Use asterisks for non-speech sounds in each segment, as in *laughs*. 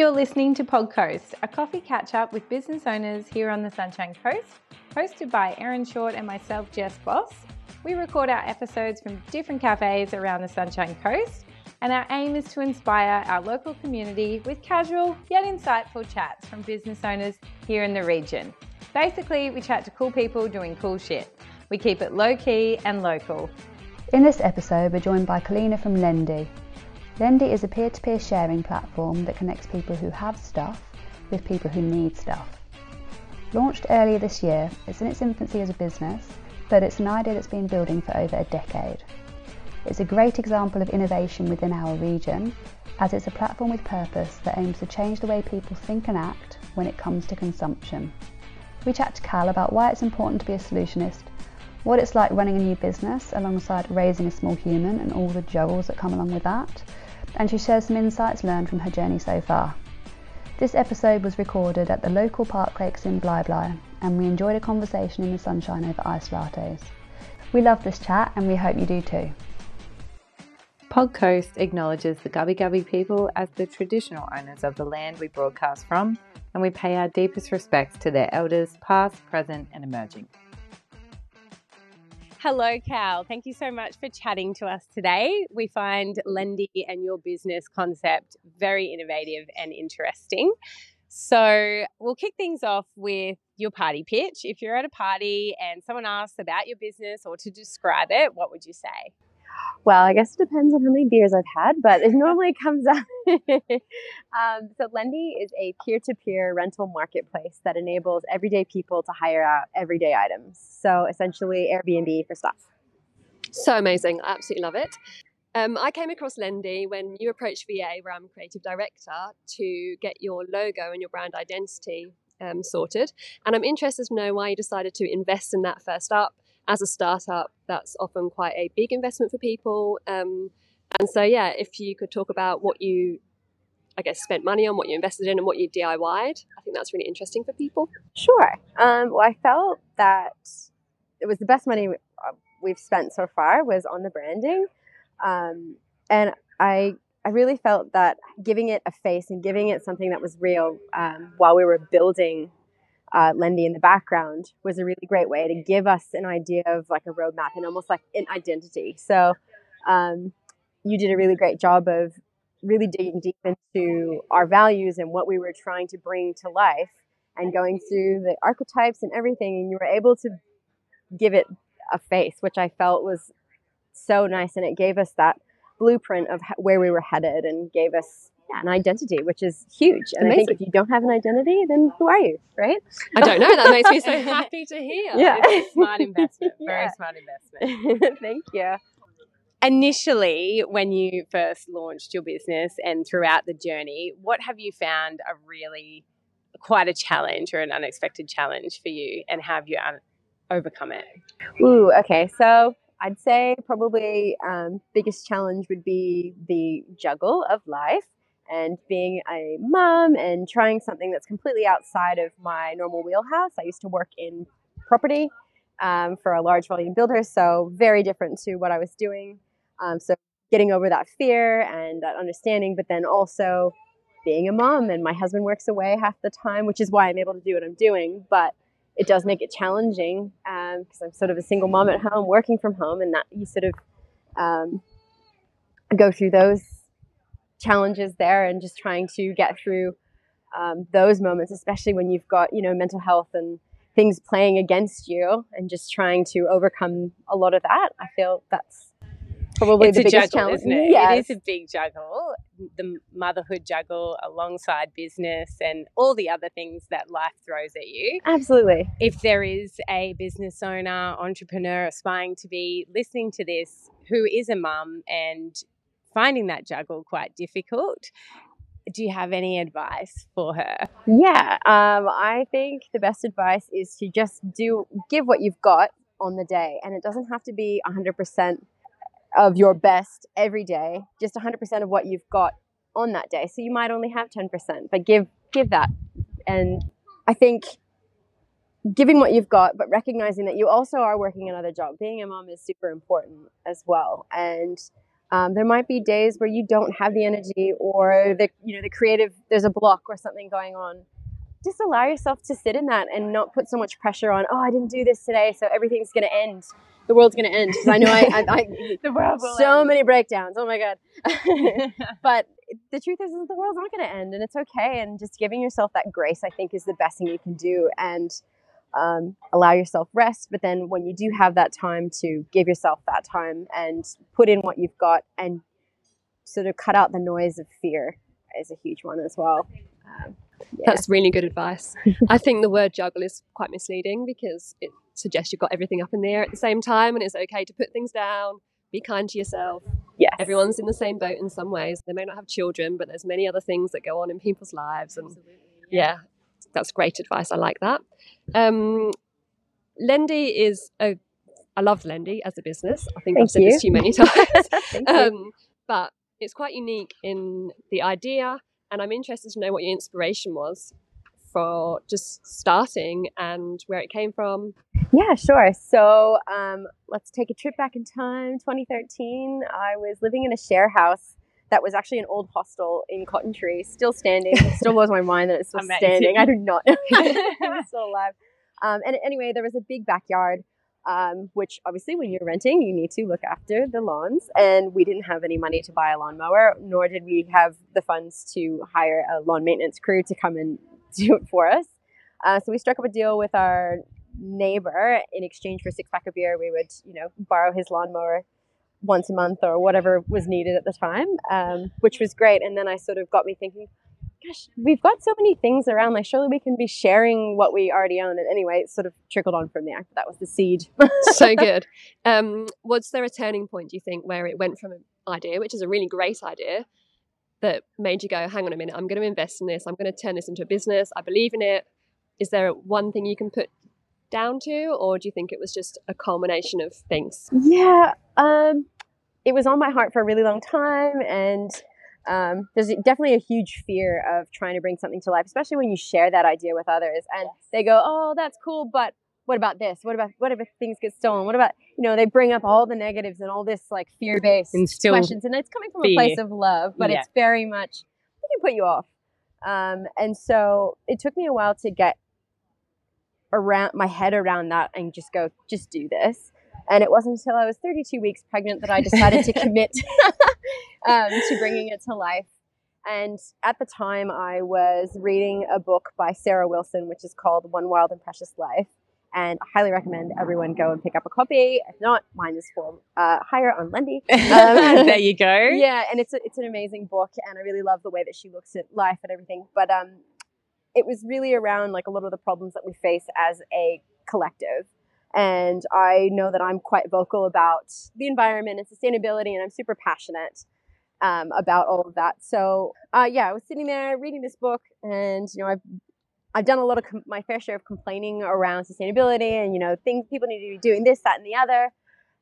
You're listening to Podcoast, a coffee catch up with business owners here on the Sunshine Coast, hosted by Erin Short and myself, Jess Boss. We record our episodes from different cafes around the Sunshine Coast, and our aim is to inspire our local community with casual yet insightful chats from business owners here in the region. Basically, we chat to cool people doing cool shit. We keep it low key and local. In this episode, we're joined by Kalena from Lendy, Lendy is a peer to peer sharing platform that connects people who have stuff with people who need stuff. Launched earlier this year, it's in its infancy as a business, but it's an idea that's been building for over a decade. It's a great example of innovation within our region, as it's a platform with purpose that aims to change the way people think and act when it comes to consumption. We chat to Cal about why it's important to be a solutionist, what it's like running a new business alongside raising a small human and all the juggles that come along with that, and she shares some insights learned from her journey so far. This episode was recorded at the local park lakes in Bli Bli, and we enjoyed a conversation in the sunshine over iced lattes. We love this chat, and we hope you do too. Podcoast acknowledges the Gubbi Gubbi people as the traditional owners of the land we broadcast from, and we pay our deepest respects to their elders, past, present, and emerging. Hello, Cal. Thank you so much for chatting to us today. We find Lendy and your business concept very innovative and interesting. So, we'll kick things off with your party pitch. If you're at a party and someone asks about your business or to describe it, what would you say? Well, I guess it depends on how many beers I've had, but it *laughs* normally comes out. *laughs* um, so, Lendy is a peer to peer rental marketplace that enables everyday people to hire out everyday items. So, essentially, Airbnb for stuff. So amazing. I absolutely love it. Um, I came across Lendy when you approached VA, where I'm creative director, to get your logo and your brand identity um, sorted. And I'm interested to know why you decided to invest in that first up as a startup, that's often quite a big investment for people. Um, and so, yeah, if you could talk about what you, I guess, spent money on, what you invested in, and what you DIY'd, I think that's really interesting for people. Sure. Um, well, I felt that it was the best money uh, we've spent so far was on the branding, um, and I I really felt that giving it a face and giving it something that was real um, while we were building uh, in the background was a really great way to give us an idea of like a roadmap and almost like an identity. So um, you did a really great job of really digging deep into our values and what we were trying to bring to life and going through the archetypes and everything. And you were able to give it a face, which I felt was so nice. And it gave us that blueprint of where we were headed and gave us yeah, an identity, which is huge. And Amazing. I think if you don't have an identity, then who are you, right? I don't know. That makes me so *laughs* happy to hear. Yeah. It's a smart investment. *laughs* Very yeah. smart investment. *laughs* Thank you. Initially, when you first launched your business and throughout the journey, what have you found a really quite a challenge or an unexpected challenge for you and how have you un- overcome it? Ooh, okay. So I'd say probably um, biggest challenge would be the juggle of life and being a mom and trying something that's completely outside of my normal wheelhouse. I used to work in property um, for a large volume builder, so very different to what I was doing. Um, so getting over that fear and that understanding, but then also being a mom and my husband works away half the time, which is why I'm able to do what I'm doing. But it does make it challenging because um, I'm sort of a single mom at home, working from home, and that you sort of um, go through those challenges there and just trying to get through um, those moments, especially when you've got, you know, mental health and things playing against you and just trying to overcome a lot of that. I feel that's probably it's the biggest juggle, challenge. Isn't it? Yes. it is a big juggle. The motherhood juggle alongside business and all the other things that life throws at you. Absolutely. If there is a business owner, entrepreneur aspiring to be listening to this who is a mum and finding that juggle quite difficult. Do you have any advice for her? Yeah, um, I think the best advice is to just do give what you've got on the day, and it doesn't have to be 100% of your best every day. Just 100% of what you've got on that day. So you might only have 10%, but give give that. And I think giving what you've got, but recognizing that you also are working another job. Being a mom is super important as well, and Um, there might be days where you don't have the energy or the you know the creative there's a block or something going on. Just allow yourself to sit in that and not put so much pressure on oh i didn't do this today so everything's going to end. The world's going to end. Because i know i, I, I *laughs* the world will so end. many breakdowns. Oh my god. *laughs* *laughs* But the truth is, is the world's not going to end and it's okay and just giving yourself that grace i think is the best thing you can do and um, allow yourself rest but then when you do have that time to give yourself that time and put in what you've got and sort of cut out the noise of fear is a huge one as well um, yeah. That's really good advice. *laughs* I think the word juggle is quite misleading because it suggests you've got everything up in the air at the same time and it's okay to put things down, be kind to yourself. yes Everyone's in the same boat in some ways. They may not have children, but there's many other things that go on in people's lives. And yeah, that's great advice. I like that. Um, Lendy is a, I love Lendy as a business. I think Thank I've said you. this too many *laughs* times. *laughs* Um, but it's quite unique in the idea, and I'm interested to know what your inspiration was for just starting and where it came from. Yeah, sure. So um, let's take a trip back in time. 2013, I was living in a share house that was actually an old hostel in Cotton Tree, still standing. It still blows my mind that it's *laughs* still Amazing. standing. I do not know *laughs* it's *laughs* still alive. Um, and anyway, there was a big backyard, um, which obviously when you're renting, you need to look after the lawns. And we didn't have any money to buy a lawnmower, nor did we have the funds to hire a lawn maintenance crew to come and do it for us. Uh, so we struck up a deal with our neighbor in exchange for a six pack of beer. We would, you know, borrow his lawnmower once a month or whatever was needed at the time, um, which was great. And then I sort of got me thinking, gosh, we've got so many things around. Like, surely we can be sharing what we already own. And anyway, it sort of trickled on from there. That was the seed. *laughs* so good. Um, was there a turning point, do you think, where it went from an idea, which is a really great idea, that made you go, hang on a minute, I'm going to invest in this, I'm going to turn this into a business, I believe in it? Is there one thing you can put down to, or do you think it was just a culmination of things? Yeah, um, it was on my heart for a really long time, and um, there's definitely a huge fear of trying to bring something to life, especially when you share that idea with others, and they go, "Oh, that's cool, but what about this? What about what if things get stolen? What about you know?" They bring up all the negatives and all this like fear-based And questions, and it's coming from fear. a place of love, but Yeah. it's very much it can put you off. Um, and so it took me a while to get around my head around that and just go, just do this. And it wasn't until I was 32 weeks pregnant that I decided to *laughs* commit *laughs* um, to bringing it to life. And at the time, I was reading a book by Sarah Wilson, which is called One Wild and Precious Life. And I highly recommend everyone go and pick up a copy. If not, mine is for uh, hire on Lendy. *laughs* Um, there you go. yeah, and it's a, it's an amazing book, and I really love the way that she looks at life and everything. But um, it was really around like a lot of the problems that we face as a collective. And I know that I'm quite vocal about the environment and sustainability, and I'm super passionate um, about all of that. So uh, yeah, I was sitting there reading this book, and you know I've I've done a lot of com- my fair share of complaining around sustainability and you know things people need to be doing this, that, and the other.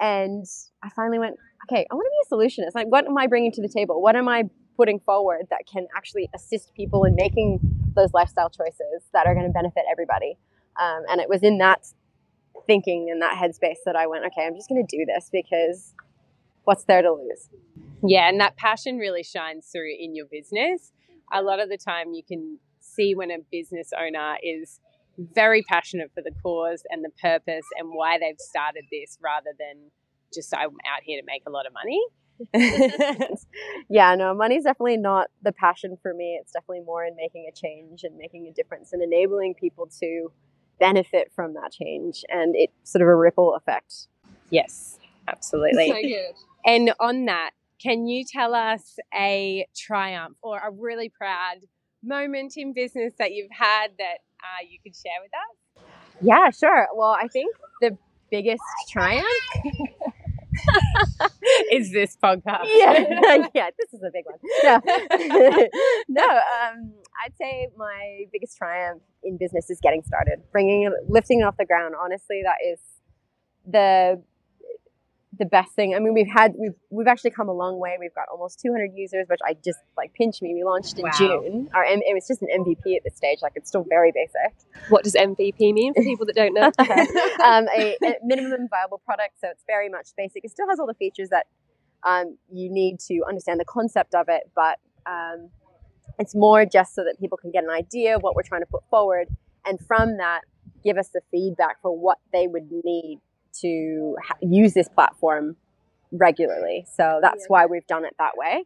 And I finally went, okay, I want to be a solutionist. Like, what am I bringing to the table? What am I putting forward that can actually assist people in making those lifestyle choices that are going to benefit everybody? Um, and it was in that thinking in that headspace that I went, okay, I'm just going to do this because what's there to lose? Yeah, and that passion really shines through in your business. A lot of the time, you can see when a business owner is very passionate for the cause and the purpose and why they've started this rather than just I'm out here to make a lot of money. *laughs* yeah, no, money's definitely not the passion for me. It's definitely more in making a change and making a difference and enabling people to benefit from that change and it sort of a ripple effect. yes, absolutely. So good. And on that, can you tell us a triumph or a really proud moment in business that you've had that uh, you could share with us? Yeah, sure. Well, I think the biggest triumph *laughs* *laughs* Is this podcast? yeah, *laughs* yeah, this is a big one. No, *laughs* no. Um, I'd say my biggest triumph in business is getting started, bringing it, lifting it off the ground. Honestly, that is the the best thing. I mean, we've had we've we've actually come a long way. We've got almost 200 users, which I just like pinch me. We launched in Wow. June. Our M- it was just an MVP at this stage. Like it's still very basic. What does MVP mean for people that don't know? *laughs* um, a, a minimum viable product, so it's very much basic. It still has all the features that Um, you need to understand the concept of it, but um, it's more just so that people can get an idea of what we're trying to put forward, and from that, give us the feedback for what they would need to ha- use this platform regularly. So that's why we've done it that way.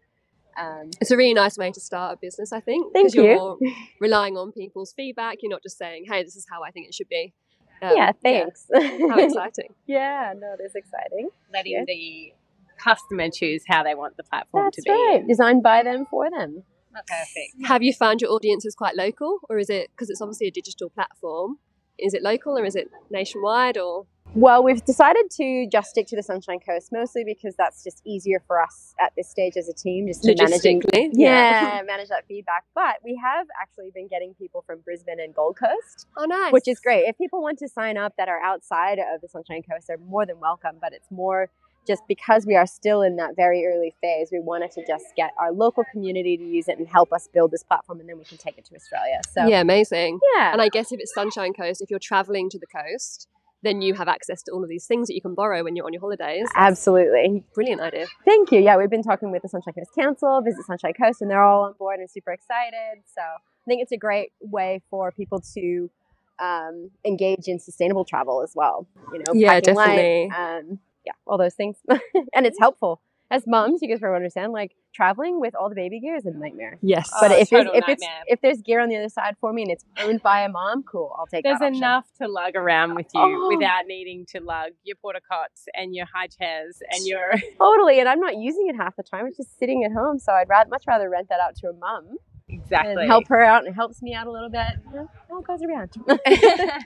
Um, It's a really nice way to start a business, I think. Thank 'cause you're you. more *laughs* relying on people's feedback. You're not just saying, hey, this is how I think it should be. Um, yeah, thanks. How exciting. *laughs* yeah, no, it is exciting. Letting Yeah. the customer choose how they want the platform That's to be. right. Designed by them for them. Perfect. Have you found your audience is quite local, or is it because it's obviously a digital platform? Is it local or is it nationwide or? Well, we've decided to just stick to the Sunshine Coast, mostly because that's just easier for us at this stage as a team, just to managing. Logistically, Yeah, *laughs* manage that feedback. But we have actually been getting people from Brisbane and Gold Coast, Oh, nice. which is great. If people want to sign up that are outside of the Sunshine Coast, they're more than welcome. But it's more just because we are still in that very early phase, we wanted to just get our local community to use it and help us build this platform, and then we can take it to Australia. So yeah, amazing. yeah, And I guess if it's Sunshine Coast, if you're traveling to the coast, then you have access to all of these things that you can borrow when you're on your holidays. absolutely. Brilliant idea. Thank you. Yeah, we've been talking with the Sunshine Coast Council, Visit Sunshine Coast, and they're all on board and super excited. So I think it's a great way for people to um, engage in sustainable travel as well. You know, Yeah, packing light, definitely. um, yeah, all those things, *laughs* and it's helpful as moms. You guys probably understand, like traveling with all the baby gear is a nightmare. Yes. Oh, But if it's, if it's if there's gear on the other side for me and it's owned by a mom, cool, I'll take There's that enough to lug around with you Oh. without needing to lug your porta cots and your high chairs and your. *laughs* Totally, and I'm not using it half the time. It's just sitting at home, so I'd rather much rather rent that out to a mom. Exactly. and help her out and it helps me out a little bit. You know, It all goes around. *laughs*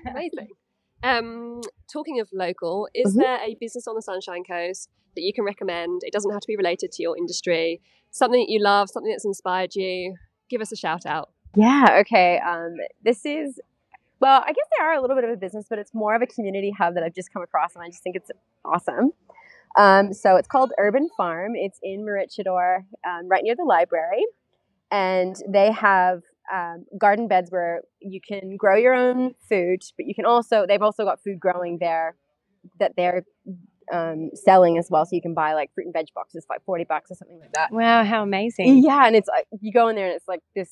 *laughs* Amazing. Um, talking of local, is Mhm. there a business on the Sunshine Coast that you can recommend? It doesn't have to be related to your industry. Something that you love, something that's inspired you. Give us a shout out. yeah, okay. Um, this is, well, I guess they are a little bit of a business, but it's more of a community hub that I've just come across and I just think it's awesome. Um, so it's called Urban Farm. It's in Maroochydore, um, right near the library. And they have um, garden beds where you can grow your own food, but you can also, they've also got food growing there that they're um, selling as well. So you can buy like fruit and veg boxes for like 40 bucks or something like that. wow, how amazing. Yeah, and it's like you go in there and it's like this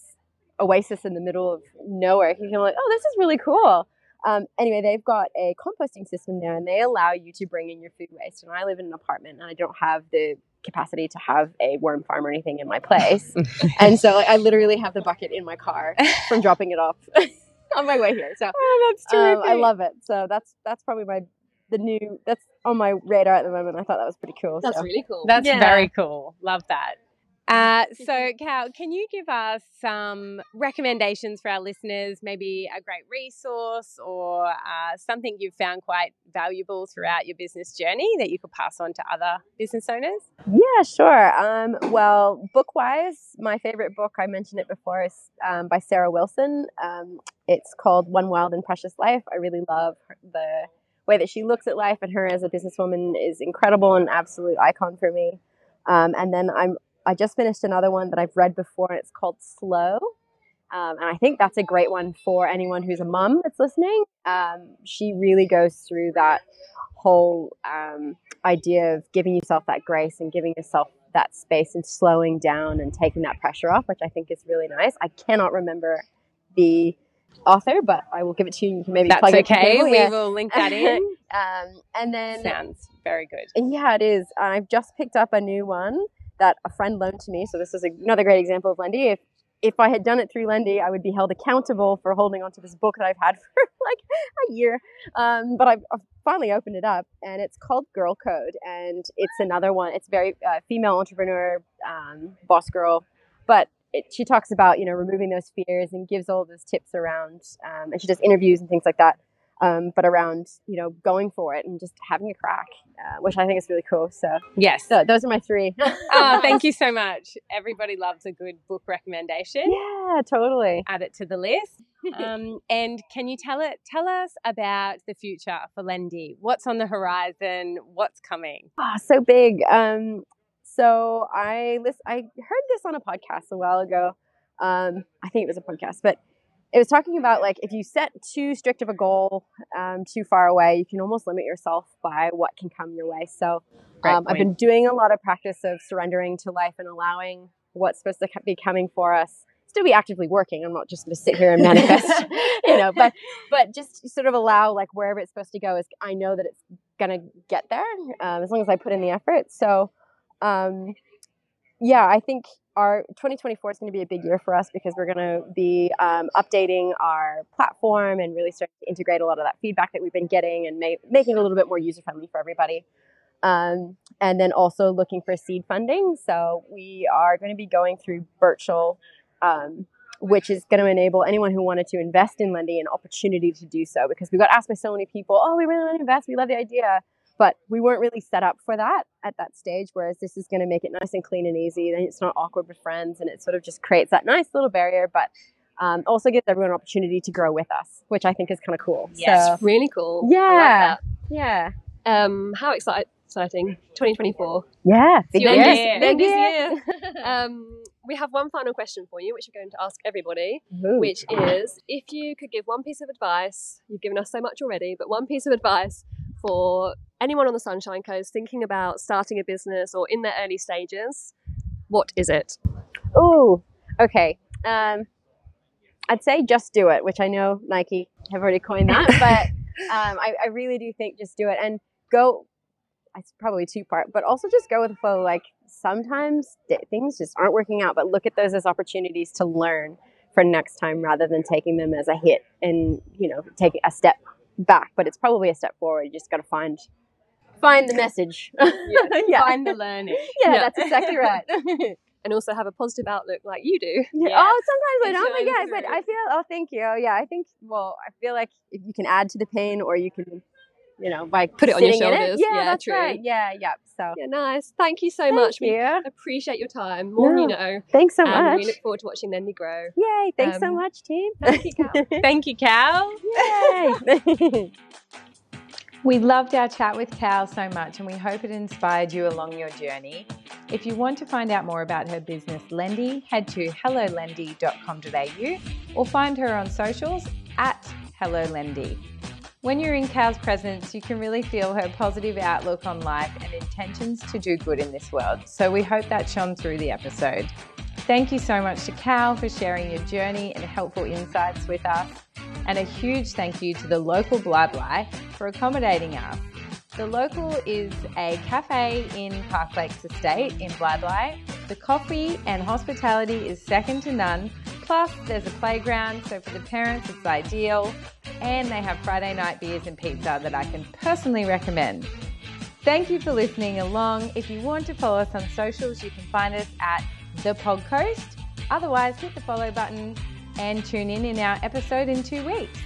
oasis in the middle of nowhere. You can like, oh, this is really cool. Um, anyway, they've got a composting system there, and they allow you to bring in your food waste. And I live in an apartment, and I don't have the capacity to have a worm farm or anything in my place. *laughs* and so like, I literally have the bucket in my car from dropping it off *laughs* on my way here. So Oh, that's um. I love it. So that's that's probably my the new that's on my radar at the moment. I thought that was pretty cool. That's so. really cool. That's Yeah. very cool. Love that. Uh, so, *laughs* Cal, can you give us some recommendations for our listeners? Maybe a great resource or uh, something you've found quite valuable throughout your business journey that you could pass on to other business owners? Yeah, sure. Um, well, book wise, my favorite book, I mentioned it before, is um, by Sarah Wilson. Um, it's called One Wild and Precious Life. I really love the way that she looks at life, and her as a businesswoman is incredible and absolute icon for me. Um, and then I'm I just finished another one that I've read before, and it's called Slow. Um, and I think that's a great one for anyone who's a mum that's listening. Um, she really goes through that whole um, idea of giving yourself that grace and giving yourself that space and slowing down and taking that pressure off, which I think is really nice. I cannot remember the author, but I will give it to you. You can maybe That's plug it to okay. We yeah. will link that in. *laughs* Um, and then Sounds very good. yeah, it is. I've just picked up a new one that a friend loaned to me. So this is another great example of Lendy. If if I had done it through Lendy, I would be held accountable for holding onto this book that I've had *laughs* for like a year. Um, but I've, I've finally opened it up, and it's called Girl Code, and it's another one. It's very uh, female entrepreneur, um, boss girl, but. It, she talks about you know removing those fears and gives all those tips around um, and she does interviews and things like that um, but around you know going for it and just having a crack, uh, which I think is really cool. So, Yes. so those are my three. *laughs* oh, thank you so much. Everybody loves a good book recommendation. Yeah, totally. Add it to the list. *laughs* Um, and can you tell it? Tell us about the future for Lendy. What's on the horizon? What's coming? Oh, so big. Um, so I list, I heard this on a podcast a while ago. Um, I think it was a podcast, but it was talking about like if you set too strict of a goal um, too far away, you can almost limit yourself by what can come your way. So um, I've been doing a lot of practice of surrendering to life and allowing what's supposed to be coming for us still be actively working. I'm not just going to sit here and manifest, *laughs* *laughs* you know, but but just sort of allow like wherever it's supposed to go is I know that it's going to get there um, as long as I put in the effort. So um, yeah, I think our 2024 is going to be a big year for us because we're going to be um, updating our platform and really starting to integrate a lot of that feedback that we've been getting and ma- making it a little bit more user friendly for everybody. Um, and then also looking for seed funding. So we are going to be going through Birchal, um, which is going to enable anyone who wanted to invest in Lendy an opportunity to do so because we got asked by so many people, oh, we really want to invest, we love the idea. But we weren't really set up for that at that stage, whereas this is going to make it nice and clean and easy. Then it's not awkward with friends, and it sort of just creates that nice little barrier, but um, also gives everyone an opportunity to grow with us, which I think is kind of cool. Yes, so, really cool. Yeah, like yeah. Um, how excited! Exciting, 2024. Yeah, big year. Big year. *laughs* um, we have one final question for you, which we're going to ask everybody, Ooh. which is if you could give one piece of advice, you've given us so much already, but one piece of advice for anyone on the Sunshine Coast thinking about starting a business or in their early stages, what is it? Oh, okay. Um, I'd say just do it, which I know Nike have already coined that, *laughs* but um, I, I, really do think just do it and go. It's probably two part, but also just go with the flow. Like sometimes things just aren't working out, but look at those as opportunities to learn for next time rather than taking them as a hit and you know take a step back. But it's probably a step forward. You just got to find find the message. *laughs* yeah. Find the learning. *laughs* Yeah, yeah. that's exactly right. *laughs* and also have a positive outlook like you do. Yeah. Oh, sometimes I don't, yeah, but I feel. Oh, thank you. Oh, yeah, I think. Well, I feel like if you can add to the pain, or you can, you know, by put it on your shoulders. Yeah, yeah, that's true. right. Yeah, yeah. So yeah, nice. Thank you so thank much. You. We appreciate your time. More no. you know. Thanks so much. We look forward to watching Lendy grow. Yay! Thanks um, so much, team. *laughs* Thank you, Cal. *laughs* thank you, Cal. Yay! *laughs* We loved our chat with Cal so much and we hope it inspired you along your journey. If you want to find out more about her business Lendy, head to hellolendy.com.au or find her on socials at hellolendy. When you're in Cal's presence, you can really feel her positive outlook on life and intentions to do good in this world. So we hope that shone through the episode. Thank you so much to Cal for sharing your journey and helpful insights with us. And a huge thank you to the local Bli for accommodating us. The local is a cafe in Park Lakes Estate in Bli. The coffee and hospitality is second to none. Plus, there's a playground, so for the parents, it's ideal. And they have Friday night beers and pizza that I can personally recommend. Thank you for listening along. If you want to follow us on socials, you can find us at The Podcoast. Otherwise, hit the follow button and tune in in our episode in two weeks.